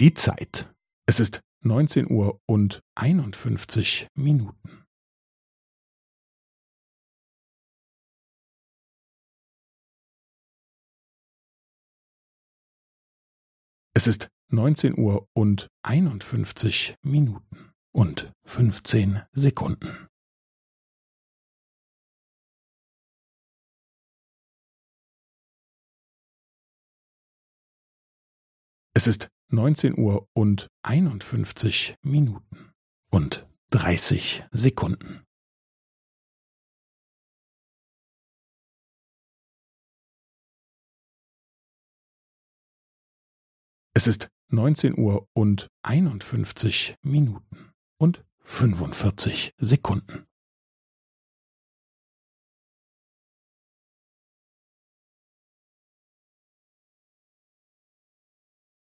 Die Zeit. Es ist neunzehn Uhr und einundfünfzig Minuten. Es ist neunzehn Uhr und einundfünfzig Minuten und fünfzehn Sekunden. Es ist neunzehn Uhr und einundfünfzig Minuten und dreißig Sekunden. Es ist neunzehn Uhr und einundfünfzig Minuten und fünfundvierzig Sekunden.